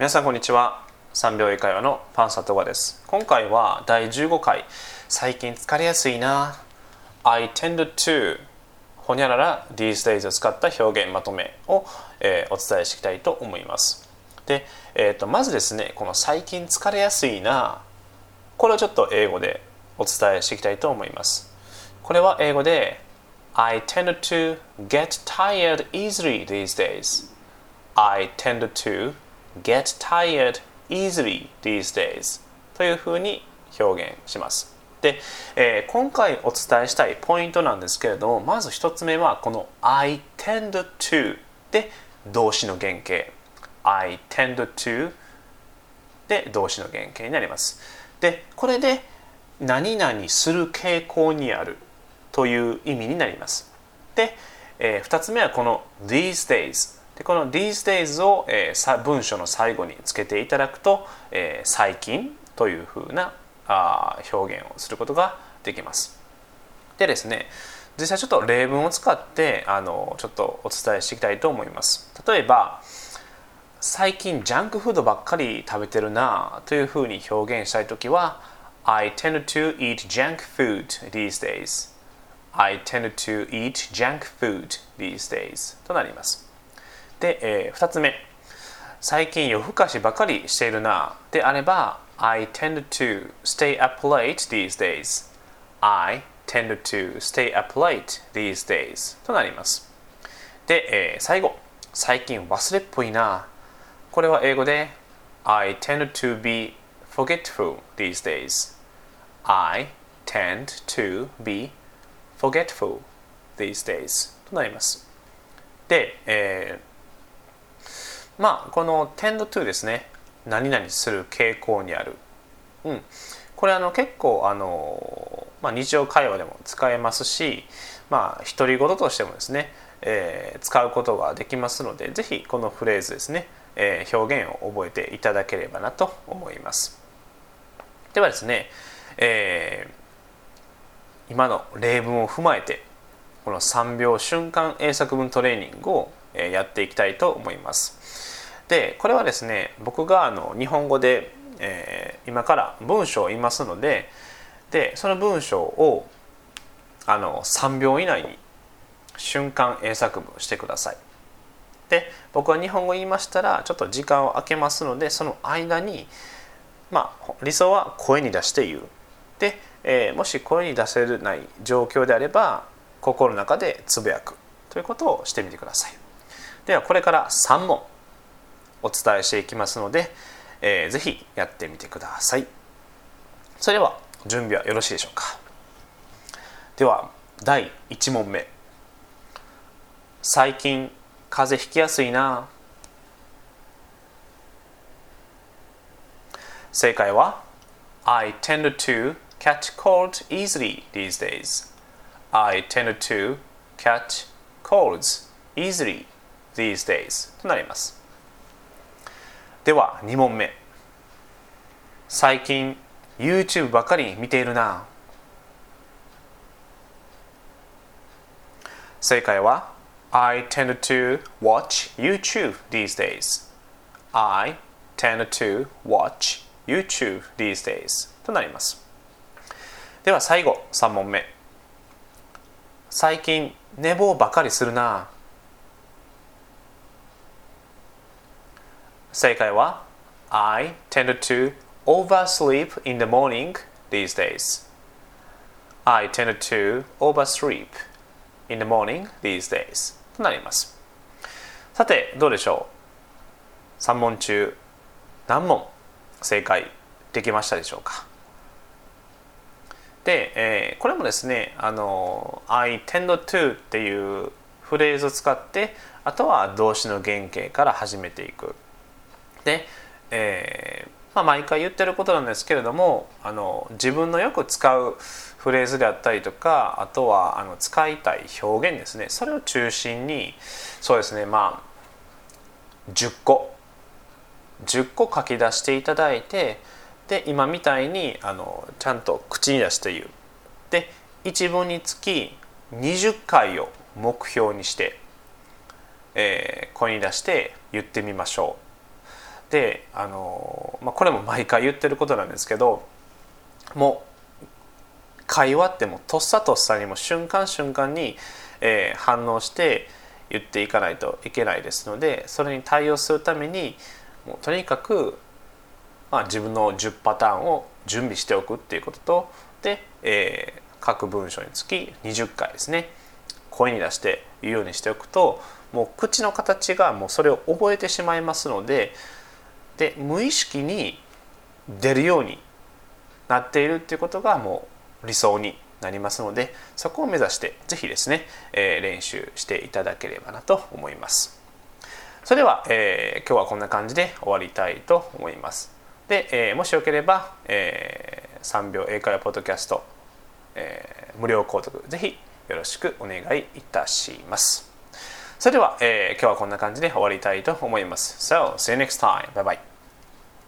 皆さんこんにちは。3秒英会話のパンサトガです。今回は第15回。最近疲れやすいな。I tend to ほにゃらら these days を使った表現まとめを、えー、お伝えしていきたいと思います。で、えーと、まずですねこの最近疲れやすいな。これをちょっと英語でお伝えしていきたいと思います。これは英語で I tend to get tired easily these days. I tend to get tired easily these days というふうに表現します。で、えー、今回お伝えしたいポイントなんですけれどもまず一つ目はこの I tend to で動詞の原型 I tend to で動詞の原型になります。で、これで何々する傾向にあるという意味になります。で、えー、2つ目はこの these days でこの these days を、えー、文章の最後につけていただくと、えー、最近というふうなあ表現をすることができます。でですね実際ちょっと例文を使ってあのちょっとお伝えしていきたいと思います。例えば最近ジャンクフードばっかり食べてるなというふうに表現したいときは I tend to eat junk food these days I tend to eat junk food these days となります。で、えー、2つ目最近夜更かしばかりしているなであれば I tend to stay up late these days I tend to stay up late these days となりますで、えー、最後最近忘れっぽいなこれは英語で I tend to be forgetful these days I tend to be forgetful these days となりますで、えーまあこの tend to ですね。何々する傾向にある、うん、これあの結構あの、まあ、日常会話でも使えますしまあ独り言としてもですね、えー、使うことができますので是非このフレーズですね、えー、表現を覚えていただければなと思います。ではですね、えー、今の例文を踏まえてこの3秒瞬間英作文トレーニングをやっていきたいと思います。でこれはですね僕があの日本語で、えー、今から文章を言いますのででその文章をあの3秒以内に瞬間英作文してください。で僕は日本語言いましたらちょっと時間を空けますのでその間にまあ理想は声に出して言う。で、えー、もし声に出せない状況であれば心の中でつぶやくということをしてみてください。ではこれから3問お伝えしていきますので、えー、ぜひやってみてください。それでは準備はよろしいでしょうか。では第1問目。最近風邪ひきやすいな。正解は I tend to catch cold easily these days. I tend to catch colds easily these days となります。では2問目最近 YouTube ばかり見ているな正解は I tend to watch YouTube these days I tend to watch YouTube these days となりますでは最後3問目最近寝坊ばかりするな正解は I tend to oversleep in the morning these days. I tend to oversleep in the morning these days となりますさてどうでしょう3問中何問正解できましたでしょうかで、えー、これもですねあの I tend to っていうフレーズを使ってあとは動詞の原型から始めていくで、えーまあ、毎回言ってることなんですけれどもあの自分のよく使うフレーズであったりとかあとはあの使いたい表現ですね。それを中心にそうですねまあ10個。10個書き出していただいてで今みたいにあのちゃんと口に出して言う。で一文につき20回を目標にして、えー、声に出して言ってみましょう。であの、まあ、これも毎回言ってることなんですけどもう会話ってもとっさとっさにも瞬間瞬間に、えー、反応して言っていかないといけないですのでそれに対応するためにもうとにかく、まあ、自分の10パターンを準備しておくっていうこととで、えー、各文章につき20回ですね声に出して言うようにしておくともう口の形がもうそれを覚えてしまいますのでで無意識に出るようになっているっていうことがもう理想になりますのでそこを目指して是非ですね、えー、練習していただければなと思います。それでは、えー、今日はこんな感じで終わりたいと思います。で、えー、もしよければ、え、3秒英会話ポッドキャスト、え、無料購読ぜひよろしくお願いいたします。それでは、え、今日はこんな感じで終わりたいと思います。So, see you next time. Bye bye.